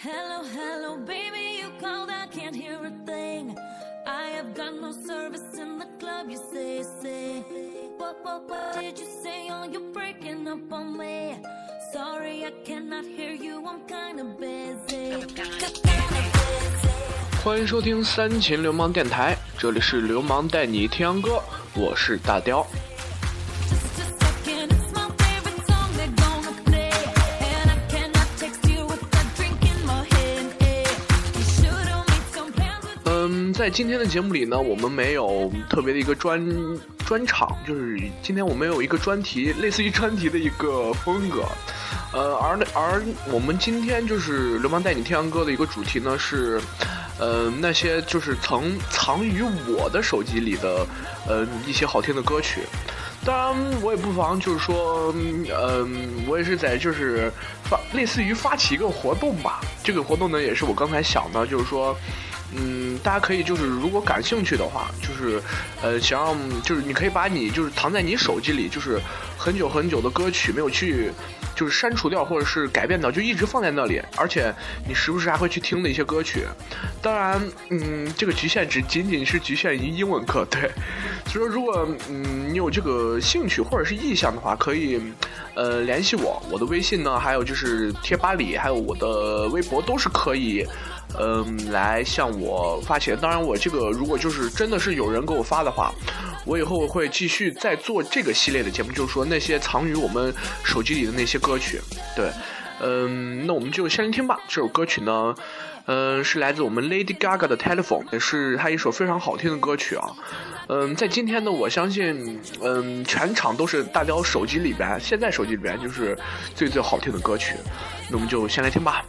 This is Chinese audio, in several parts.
Hello, hello, baby, you called, I can't hear a thing. I have got no service in the club, you say, say. What, what, what did you say? Oh, you're breaking up on me. Sorry, I cannot hear you, I'm kinda busy. Kinda busy. 欢迎收听三秦流氓电台，这里是流氓带你听洋歌，我是大雕。今天的节目里呢，我们没有特别的一个专专场，就是今天我们有一个专题，类似于专题的一个风格。呃，而而我们今天就是流氓带你听歌的一个主题呢是，呃，那些就是藏藏于我的手机里的，呃，一些好听的歌曲。当然，我也不妨就是说，嗯、我也是在就是发类似于发起一个活动吧。这个活动呢，也是我刚才想的，就是说，嗯，大家可以就是如果感兴趣的话，就是呃，想要就是你可以把你就是藏在你手机里，就是很久很久的歌曲没有去就是删除掉或者是改变掉，就一直放在那里，而且你时不时还会去听的一些歌曲。当然，嗯，这个局限只仅仅是局限于英文课，对。所以说，如果嗯你有这个兴趣或者是意向的话，可以呃联系我，我的微信呢，还有就是贴吧里，还有我的微博都是可以。嗯，来向我发钱。当然，我这个如果就是真的是有人给我发的话，我以后会继续再做这个系列的节目，就是说那些藏于我们手机里的那些歌曲。对，嗯，那我们就先来听吧。这首歌曲呢，嗯，是来自我们 Lady Gaga 的 Telephone，也是她一首非常好听的歌曲啊。嗯，在今天呢，我相信，嗯，全场都是大雕手机里边，现在手机里边就是最最好听的歌曲。那我们就先来听吧。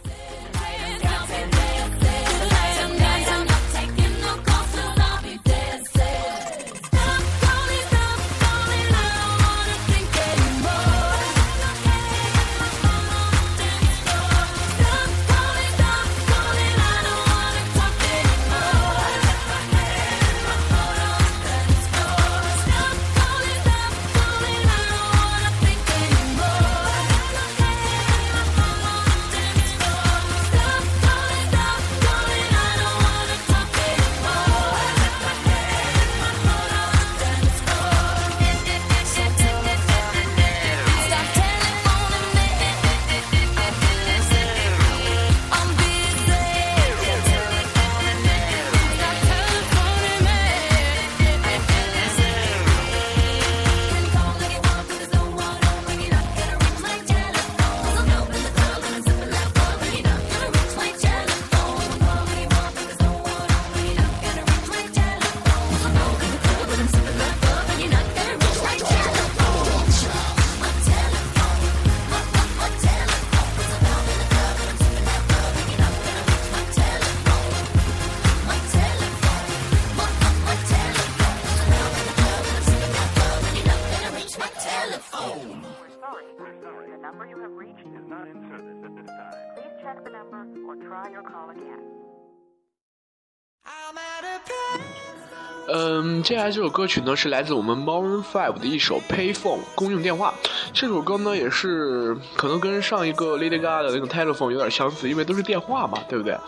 接下来这首歌曲呢是来自我们 Maroon Five 的一首 Payphone 公用电话。这首歌呢也是可能跟上一个 Lady Gaga 的那个 Telephone 有点相似，因为都是电话嘛，对不对？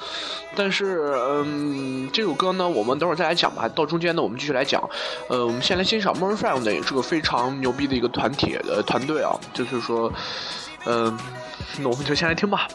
但是，嗯，这首歌呢我们等会儿再来讲吧。到中间呢我们继续来讲。呃，我们先来欣赏 Maroon Five 呢也是个非常牛逼的一个团体呃团队啊，就是说，嗯、那我们就先来听吧。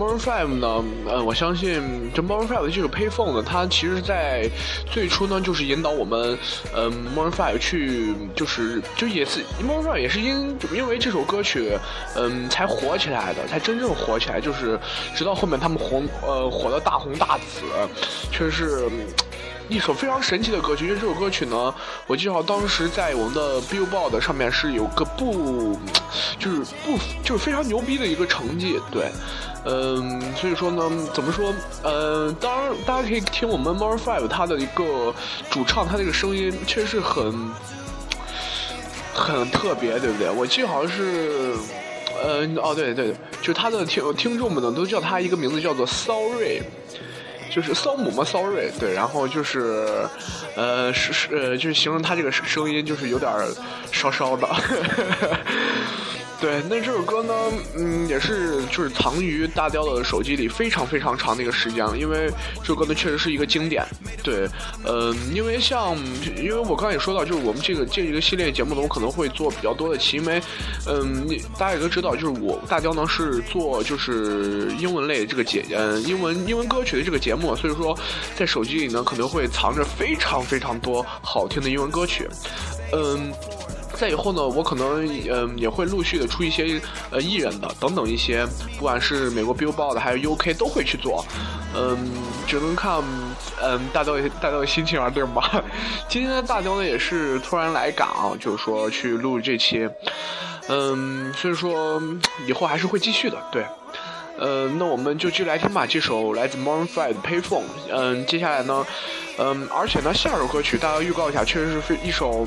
Maroon Five 呢，呃，我相信这 Maroon Five 的这首 Payphone 呢，它其实在最初呢，就是引导我们，嗯，Maroon Five 去，就是就也是 Maroon Five 也是因因为这首歌曲，嗯、才火起来的，才真正火起来，就是直到后面他们红，呃，火到大红大紫，确实是。一首非常神奇的歌曲，因为这首歌曲呢，我记得当时在我们的 Billboard 上面是有个不，就是不就是非常牛逼的一个成绩，对，嗯，所以说呢，怎么说？呃，当然大家可以听我们 Maroon Five 他的一个主唱，他那个声音确实是很很特别，对不对？我记得好像是。嗯，哦，对对对，就他的听听众们呢，都叫他一个名字叫做骚瑞，就是骚姆嘛，骚瑞，对，然后就是，呃，是是，呃，就是形容他这个声音就是有点儿烧烧的。对，那这首歌呢，嗯，也是就是藏于大雕的手机里非常非常长的一个时间了，因为这首歌呢确实是一个经典。对，嗯、因为像，因为我刚才也说到，就是我们这个这一个系列节目呢，我可能会做比较多的期，因为，嗯，大家也都知道，就是我大雕呢是做就是英文类这个节，嗯，英文英文歌曲的这个节目，所以说在手机里呢可能会藏着非常非常多好听的英文歌曲，嗯。在以后呢，我可能嗯、也会陆续的出一些呃艺人的等等一些，不管是美国 Billboard 还有 UK 都会去做，嗯，只能看嗯大雕大雕的心情而定吧。今天的大雕呢也是突然来港，就是说去录这期，嗯，所以说以后还是会继续的，对。呃，那我们就继续来听吧，这首来自 Maroon Five 的 Payphone。嗯，接下来呢，嗯，而且呢，下首歌曲大家预告一下，确实是非一首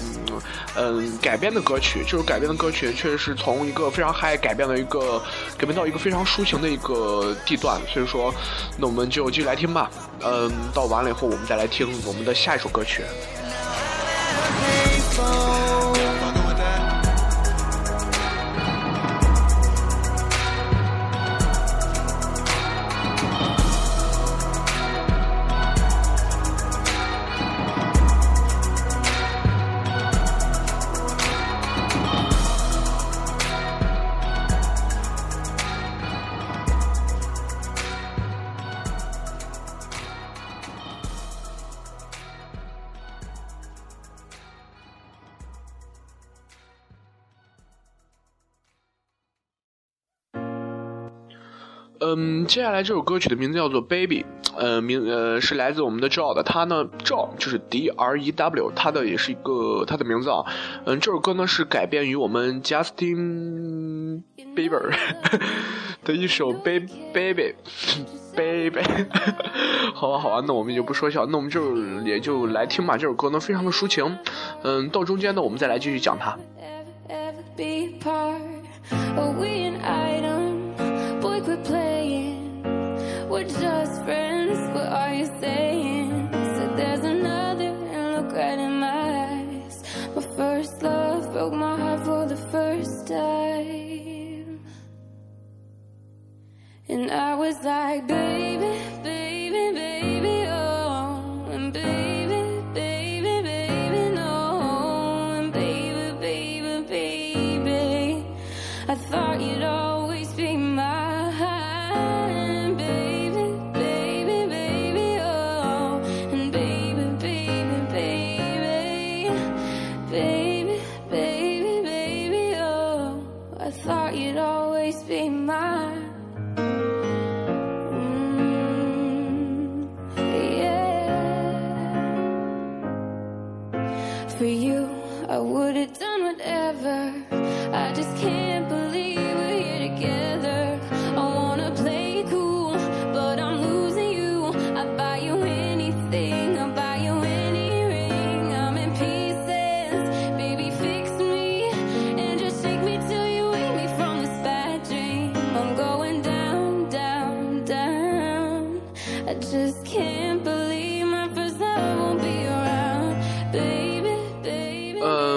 嗯改编的歌曲。就是改编的歌曲确实是从一个非常嗨改编的一个改编到一个非常抒情的一个地段，所以说，那我们就继续来听吧。嗯，到完了以后我们再来听我们的下一首歌曲。嗯，接下来这首歌曲的名字叫做《Baby》，呃，名呃是来自我们的 Joe 的，他呢 Joe 就是 D R E W，他的也是一个他的名字啊。嗯，这首歌呢是改编于我们 Justin Bieber 的一首《Baby Baby Baby》。好啊好啊，那我们就不说笑，那我们就也就来听吧。这首歌呢非常的抒情，嗯，到中间呢我们再来继续讲它。I baby.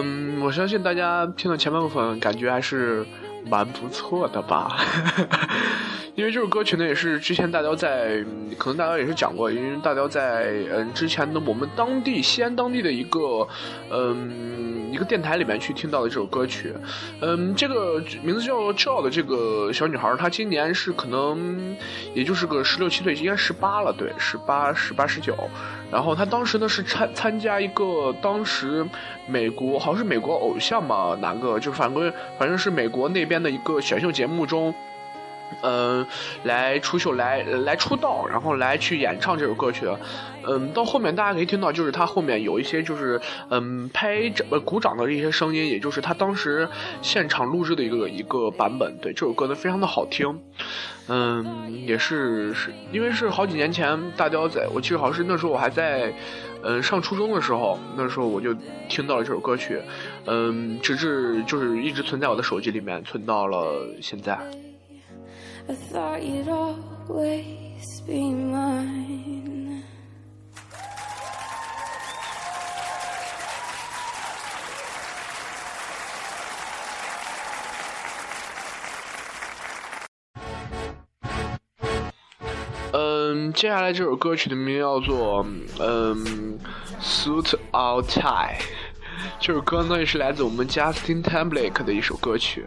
嗯，我相信大家听到前半部分，感觉还是蛮不错的吧。因为这首歌曲呢，也是之前大雕在，可能大雕也是讲过，因为大雕在嗯之前的我们当地西安当地的一个嗯一个电台里面去听到的这首歌曲，嗯，这个名字叫 Jo 的这个小女孩，她今年是可能也就是个十六七岁，应该十八了，对，十八十八十九，然后她当时呢是参参加一个当时美国好像是美国偶像吧，哪个就是反正反正是美国那边的一个选秀节目中。嗯，来出秀来来出道，然后来去演唱这首歌曲。嗯，到后面大家可以听到，就是他后面有一些就是嗯拍掌鼓掌的一些声音，也就是他当时现场录制的一个一个版本。对这首歌呢，非常的好听。嗯，也是是因为是好几年前大雕在，我记得好像是那时候我还在嗯上初中的时候，那时候我就听到了这首歌曲。嗯，直至就是一直存在我的手机里面，存到了现在。I thought you'd always be mine. 嗯，接下来这首歌曲的名叫做嗯《Suit All Tie》。这首歌呢也是来自我们 Justin Timberlake 的一首歌曲。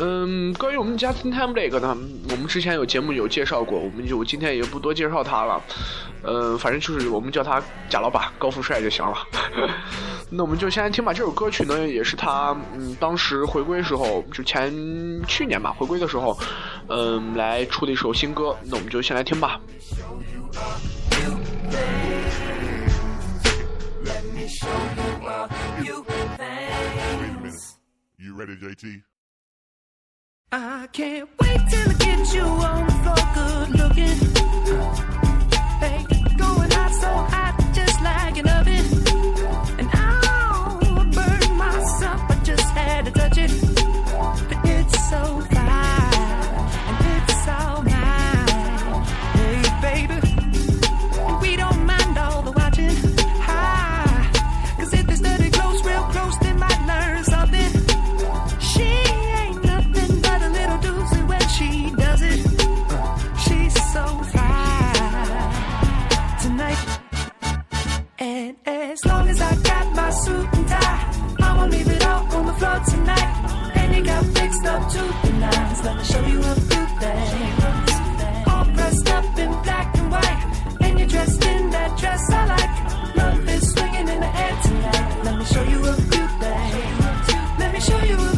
嗯，关于我们 Justin Timberlake 呢，我们之前有节目有介绍过，我们就今天也不多介绍他了。嗯，反正就是我们叫他贾老板、高富帅就行了。那我们就先来听吧。这首歌曲呢，也是他嗯当时回归时候，就前去年吧回归的时候，嗯来出的一首新歌。那我们就先来听吧。You ready, JT? I can't wait till I get you on the floor, good looking. Hey, going hot so hot, just like an oven. As long as I got my suit and tie, I won't leave it all on the floor tonight. And you got fixed up to the nines. Let me show you a few things. All dressed up in black and white. And you're dressed in that dress I like. Love is swinging in the air tonight. Let me show you a few things. Let me show you a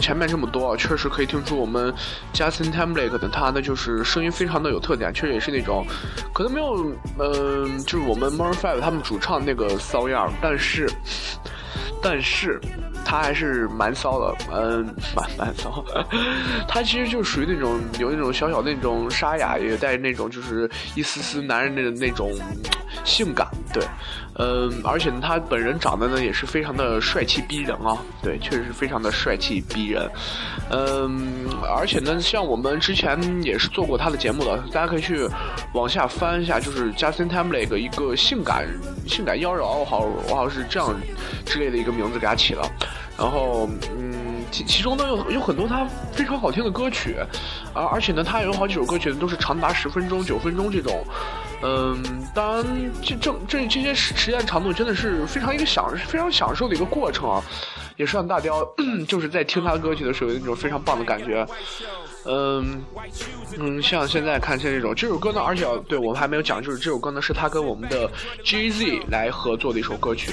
前面这么多啊，确实可以听出我们 Justin Timberlake 的他的，就是声音非常的有特点，确实也是那种，可能没有，嗯、就是我们 Maroon Five 他们主唱那个骚样，但是，但是他还是蛮骚的，嗯，蛮蛮骚，他其实就属于那种有那种小小的那种沙哑，也带那种就是一丝丝男人的那种性感，对，嗯，而且呢，他本人长得呢也是非常的帅气逼人啊，对，确实是非常的帅气逼人，嗯，而且呢，像我们之前也是做过他的节目的，大家可以去往下翻一下，就是 Justin Timberlake 一个性感性感妖娆，好我好像是这样之类的一个名字给他起了，然后嗯，其其中呢有有很多他非常好听的歌曲，而而且呢，他有好几首歌曲都是长达十分钟、九分钟这种。嗯，当然，这这这这些实验长度真的是非常一个享非常享受的一个过程啊，也是让大雕 就是在听他歌曲的时候有那种非常棒的感觉。嗯嗯，像现在看现在这种这首歌呢，而且对我们还没有讲，就是这首歌呢是他跟我们的 G Z 来合作的一首歌曲。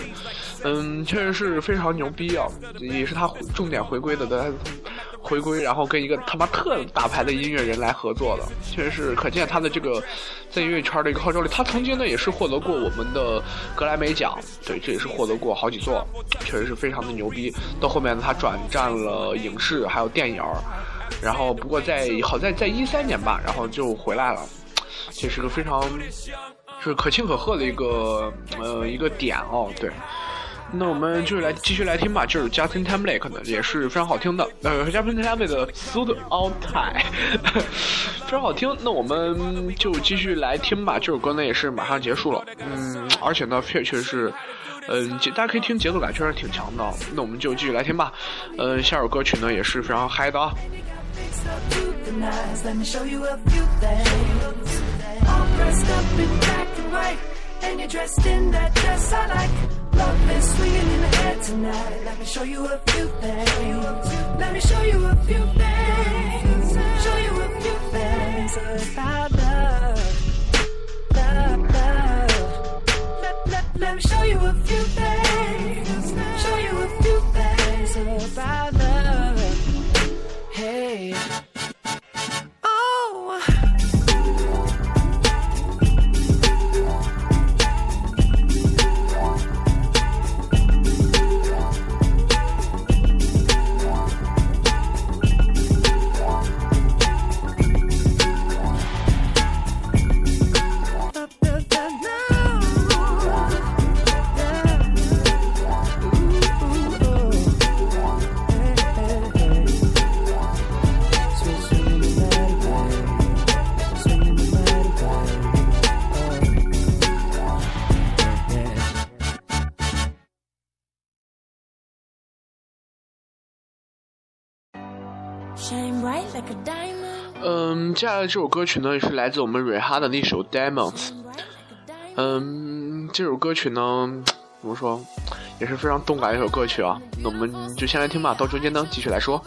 嗯，确实是非常牛逼啊，也是他重点回归的，他回归，然后跟一个他妈特大牌的音乐人来合作的，确实是可见他的这个在音乐圈的一个号召力。他曾经呢也是获得过我们的格莱美奖，对，这也是获得过好几座，确实是非常的牛逼。到后面，他转战了影视还有电影儿，然后不过在好在在一三年吧，然后就回来了，这是个非常是可庆可贺的一个呃一个点哦，对。那我们就来继续来听吧，就是 Justin Timberlake 的，也是非常好听的。呃，Justin Timberlake 的《Suit All Tie 》非常好听。那我们就继续来听吧，这首歌呢也是马上结束了，嗯，而且呢确确实是，嗯，节大家可以听节奏感确实挺强的。那我们就继续来听吧，嗯，下首歌曲呢也是非常嗨的啊。Let me show you a few things. All dressed up in black and white, and you're dressed in that dress I like. Love is swinging in the air tonight. Let me show you a few things. Let me show you a few things. Show you a few things about Let, me show you a few things. 接下来这首歌曲呢也是来自我们瑞哈的那首《Diamonds 嗯，这首歌曲呢，怎么说，也是非常动感的一首歌曲啊。那我们就先来听吧，到中间呢继续来说。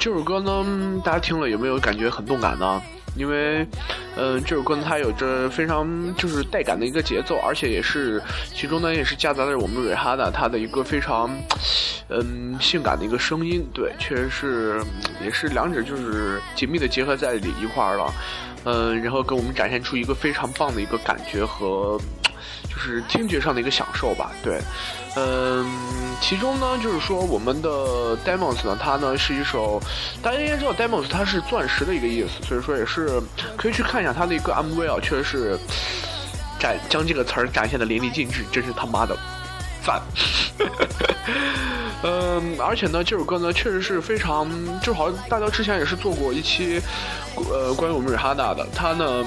这首歌呢，大家听了有没有感觉很动感呢？因为，嗯，这首歌呢，它有着非常就是带感的一个节奏，而且也是其中呢，也是夹杂着我们瑞哈的它的一个非常，嗯，性感的一个声音。对，确实是，也是两者就是紧密的结合在里一块儿了。嗯，然后给我们展现出一个非常棒的一个感觉和，就是听觉上的一个享受吧。对，嗯，其中呢，就是说我们的 Demons 呢，它呢是一首，大家应该知道 Demons 它是钻石的一个意思，所以说也是可以去看一下它的一个 MV 啊，确实是展将这个词儿展现的淋漓尽致，真是他妈的赞。嗯，而且呢，这首歌呢确实是非常，就好像大家之前也是做过一期，呃，关于我们瑞哈娜的，他呢，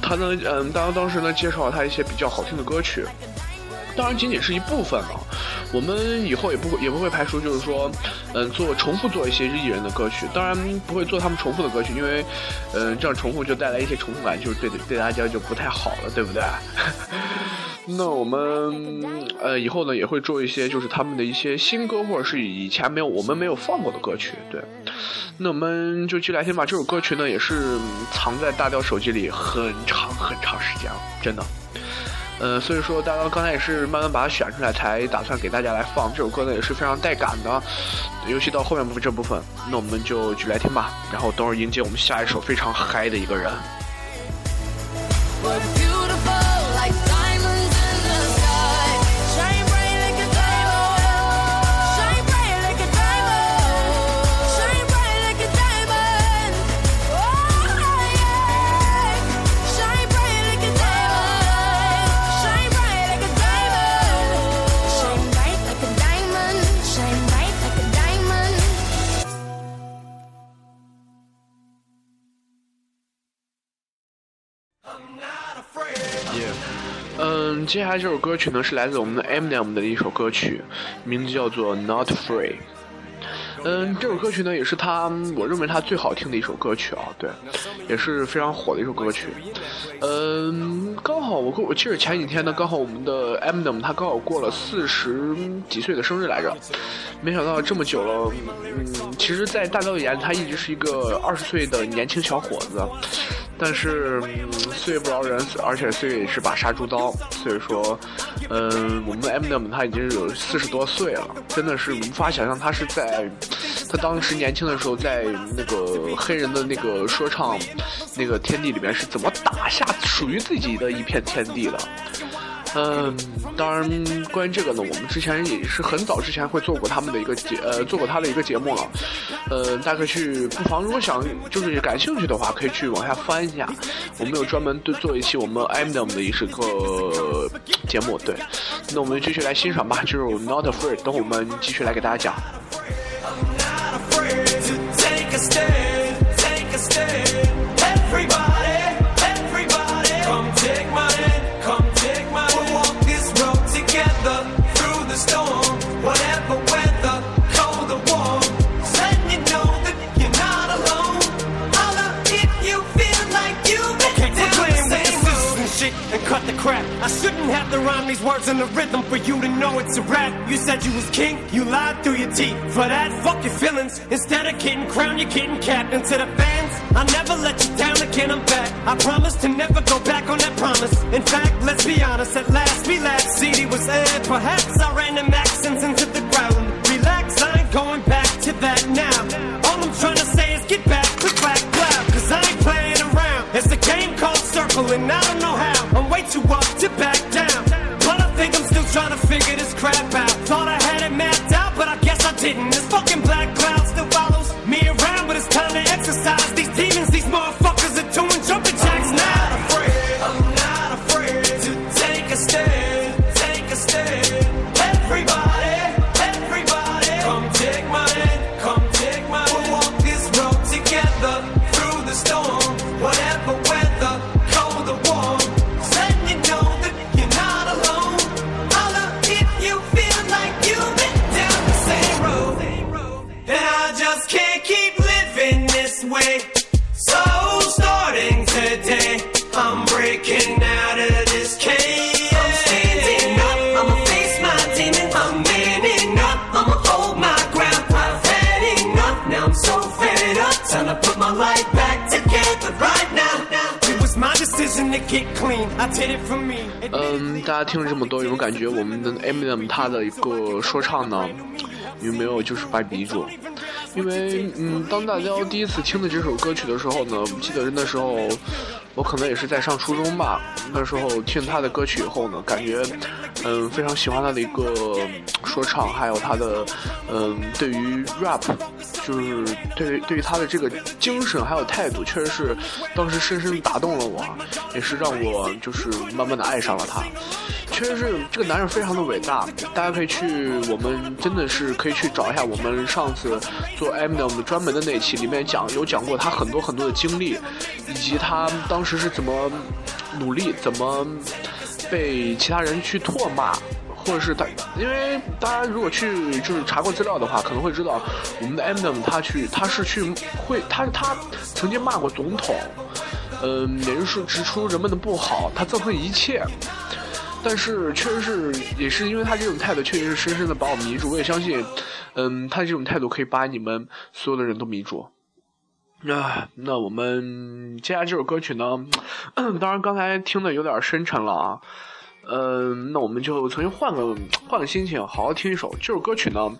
他呢，嗯，当当时呢介绍了他一些比较好听的歌曲，当然仅仅是一部分啊，我们以后也不会也不会排除，就是说，嗯，做重复做一些艺人的歌曲，当然不会做他们重复的歌曲，因为，嗯，这样重复就带来一些重复感，就是对对大家就不太好了，对不对？那我们呃以后呢也会做一些就是他们的一些新歌，或者是以前没有我们没有放过的歌曲。对，那我们就继续来听吧。这首歌曲呢也是藏在大雕手机里很长很长时间了，真的。呃，所以说大家刚才也是慢慢把它选出来，才打算给大家来放。这首歌呢也是非常带感的，尤其到后面部分这部分，那我们就继续来听吧。然后等会儿迎接我们下一首非常嗨的一个人。接下来这首歌曲呢是来自我们的 Eminem 的一首歌曲，名字叫做《Not Free》。嗯，这首歌曲呢也是他，我认为他最好听的一首歌曲啊，对，也是非常火的一首歌曲。嗯，刚好我跟我记得前几天呢，刚好我们的 Eminem 他刚好过了四十几岁的生日来着，没想到这么久了，嗯，其实，在大家眼里，他一直是一个二十岁的年轻小伙子。但是、嗯、岁月不饶人，而且岁月也是把杀猪刀，所以说，嗯，我们的 Eminem 他已经有四十多岁了，真的是无法想象他是在他当时年轻的时候，在那个黑人的那个说唱那个天地里面是怎么打下属于自己的一片天地的。嗯，当然，关于这个呢，我们之前也是很早之前会做过他们的一个节，呃，做过他的一个节目了。呃，大家可以去，不妨如果想就是感兴趣的话，可以去往下翻一下。我们有专门对做一期我们 Eminem 的一首歌节目，对。那我们继续来欣赏吧，就是 Not Afraid。等我们继续来给大家讲。Stand, take a stand. Cut the crap. I shouldn't have to rhyme these words in the rhythm for you to know it's a rap. You said you was king, you lied through your teeth. For that, fuck your feelings. Instead of getting crowned, you're getting capped. To the fans, I never let you down again, I'm back. I promise to never go back on that promise. In fact, let's be honest, at last we laughed. CD was aired, perhaps I ran them accents into the ground. Relax, I ain't going back to that now. you up to back 嗯，大家听了这么多，有没有感觉我们的 Eminem 他的一个说唱呢，有没有就是把鼻住？因为嗯，当大家第一次听的这首歌曲的时候呢，记得那时候我可能也是在上初中吧，那时候听他的歌曲以后呢，感觉嗯非常喜欢他的一个说唱，还有他的嗯对于 rap，就是对于对于他的这个精神还有态度，确实是当时深深打动了我，也是让我就是慢慢的爱上了他。确实是这个男人非常的伟大，大家可以去，我们真的是可以去找一下我们上次做 Eminem 专门的那期，里面讲有讲过他很多很多的经历，以及他当当时是怎么努力，怎么被其他人去唾骂。或者是他，因为大家如果去就是查过资料的话，可能会知道我们的 Eminem 他去他是去会他他曾经骂过总统，嗯，也就是指出人们的不好，他憎恨一切。但是确实是也是因为他这种态度，确实是深深的把我迷住。我也相信，嗯，他这种态度可以把你们所有的人都迷住。啊，那我们接下来这首歌曲呢？当然刚才听的有点深沉了啊。嗯，那我们就重新换个换个心情，好好听一首这首歌曲呢。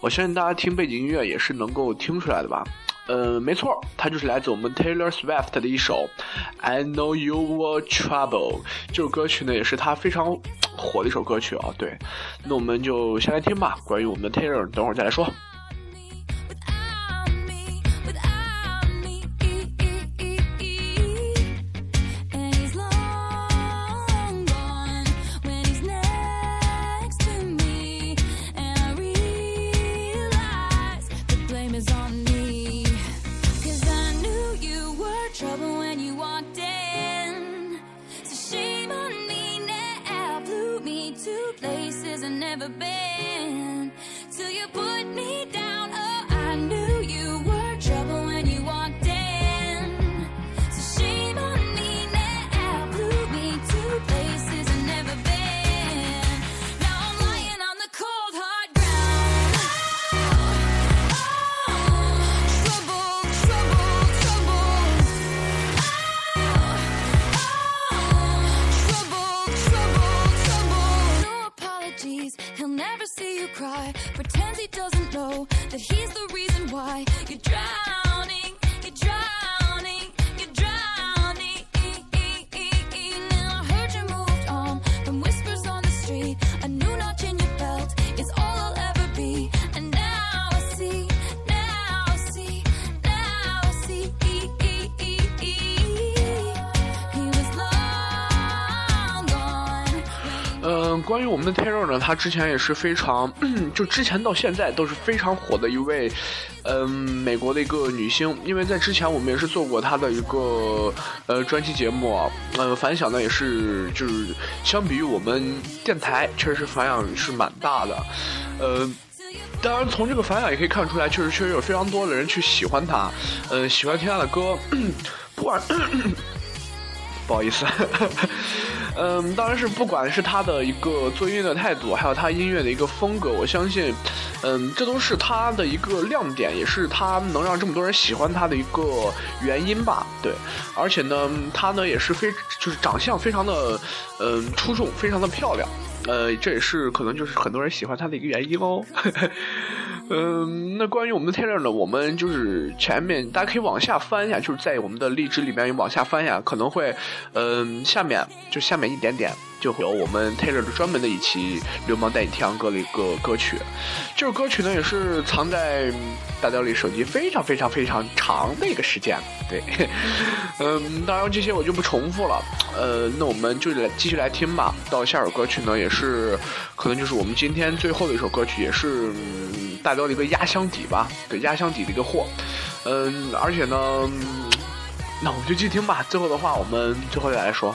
我相信大家听背景音乐也是能够听出来的吧？呃，没错，它就是来自我们 Taylor Swift 的一首《I Know You Were Trouble》。这首歌曲呢，也是他非常火的一首歌曲啊。对，那我们就先来听吧。关于我们的 Taylor，等会儿再来说。关于我们的 Taylor 呢，他之前也是非常，就之前到现在都是非常火的一位，嗯，美国的一个女星。因为在之前我们也是做过她的一个呃专辑节目啊，呃，反响呢也是就是相比于我们电台，确实反响是蛮大的，呃。当然，从这个反响也可以看出来，确实确实有非常多的人去喜欢她，呃，喜欢听她的歌，不管不好意思，嗯，当然是不管是他的一个做音乐的态度，还有他音乐的一个风格，我相信，嗯，这都是他的一个亮点，也是他能让这么多人喜欢他的一个原因吧。对，而且呢，他呢也是非就是长相非常的，嗯，出众，非常的漂亮，呃，这也是可能就是很多人喜欢他的一个原因哦。嗯，那关于我们的 Taylor 呢，我们就是前面大家可以往下翻一下，就是在我们的荔枝里面往下翻一下，可能会，嗯，下面就下面一点点就会有我们 Taylor 的专门的一期《流氓带你天涯歌》的一个歌曲。这首歌曲呢，也是藏在大雕里手机非常非常非常长的一个时间。对，嗯，当然这些我就不重复了。呃，那我们就来继续来听吧。到下首歌曲呢，也是可能就是我们今天最后的一首歌曲，也是。嗯大雕的一个压箱底吧，对，压箱底的一个货，嗯，而且呢，嗯那我们就继续听吧。最后的话，我们最后再来说。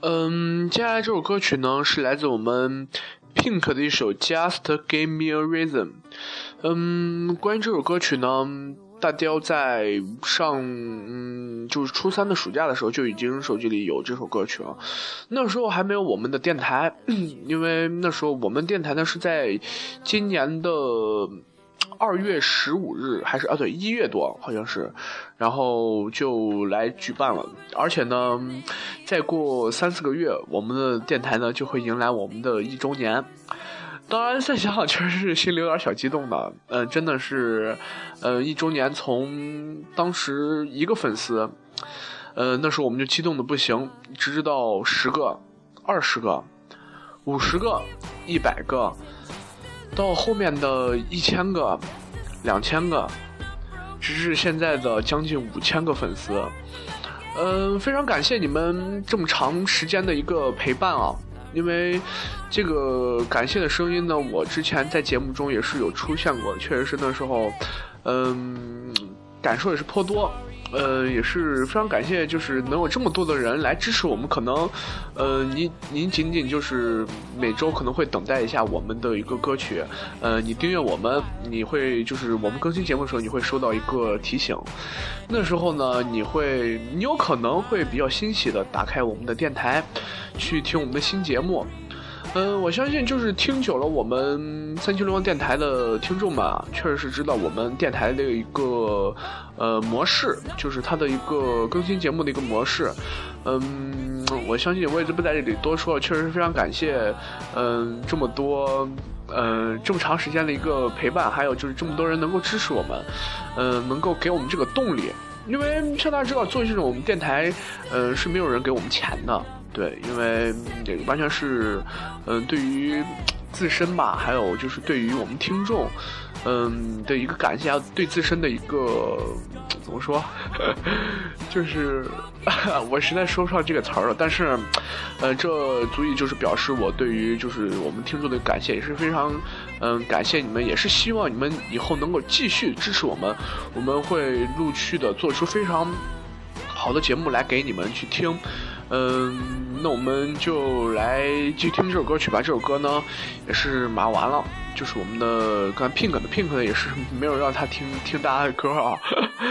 嗯，接下来这首歌曲呢是来自我们 Pink 的一首《Just Give Me a Reason》。嗯，关于这首歌曲呢，大雕在上嗯就是初三的暑假的时候就已经手机里有这首歌曲了。那时候还没有我们的电台，因为那时候我们电台呢是在今年的。二月十五日还是啊？对，一月多好像是，然后就来举办了。而且呢，再过三四个月，我们的电台呢就会迎来我们的一周年。当然，再想想确实是心里有点小激动的。嗯、真的是，呃，一周年从当时一个粉丝，呃，那时候我们就激动的不行，直到十个、二十个、五十个、一百个。到后面的一千个、两千个，直至现在的将近五千个粉丝。嗯，非常感谢你们这么长时间的一个陪伴啊！因为这个感谢的声音呢，我之前在节目中也是有出现过，确实是那时候，嗯，感受也是颇多。呃，也是非常感谢，就是能有这么多的人来支持我们。可能，呃，您您仅仅就是每周可能会等待一下我们的一个歌曲，呃，你订阅我们，你会就是我们更新节目的时候，你会收到一个提醒。那时候呢，你会你有可能会比较欣喜的打开我们的电台，去听我们的新节目。嗯，我相信就是听久了我们三七流氓电台的听众们啊，确实是知道我们电台的一个呃模式，就是它的一个更新节目的一个模式。嗯，我相信我也就不在这里多说了，确实是非常感谢，嗯，这么多。嗯，这么长时间的一个陪伴，还有就是这么多人能够支持我们，嗯，能够给我们这个动力。因为像大家知道，做这种我们电台，呃，是没有人给我们钱的。对，因为这个完全是，嗯、对于自身吧，还有就是对于我们听众，嗯的一个感谢，对自身的一个怎么说，就是 我实在说不上这个词儿了，但是，呃，这足以就是表示我对于就是我们听众的感谢，也是非常，嗯、感谢你们，也是希望你们以后能够继续支持我们，我们会陆续的做出非常好的节目来给你们去听。嗯，那我们就来继续听这首歌曲吧。这首歌呢，也是马上完了，就是我们的刚才 Pink 的 Pink 呢，也是没有让他听听大家的歌啊。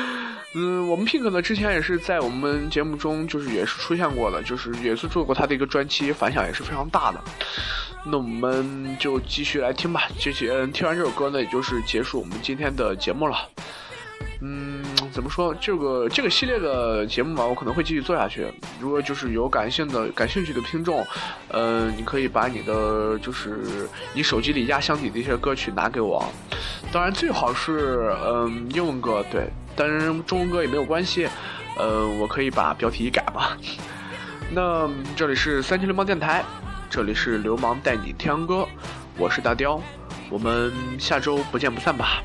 嗯，我们 Pink 呢之前也是在我们节目中就是也是出现过的，就是也是做过他的一个专辑，反响也是非常大的。那我们就继续来听吧。这些听完这首歌呢，也就是结束我们今天的节目了。嗯，怎么说？这个这个系列的节目吧，我可能会继续做下去。如果就是有感兴的、感兴趣的听众，呃，你可以把你的就是你手机里压箱底的一些歌曲拿给我。当然，最好是嗯、英文歌，对，但是中文歌也没有关系。呃，我可以把标题一改嘛。那这里是三七流氓电台，这里是流氓带你听歌，我是大雕，我们下周不见不散吧。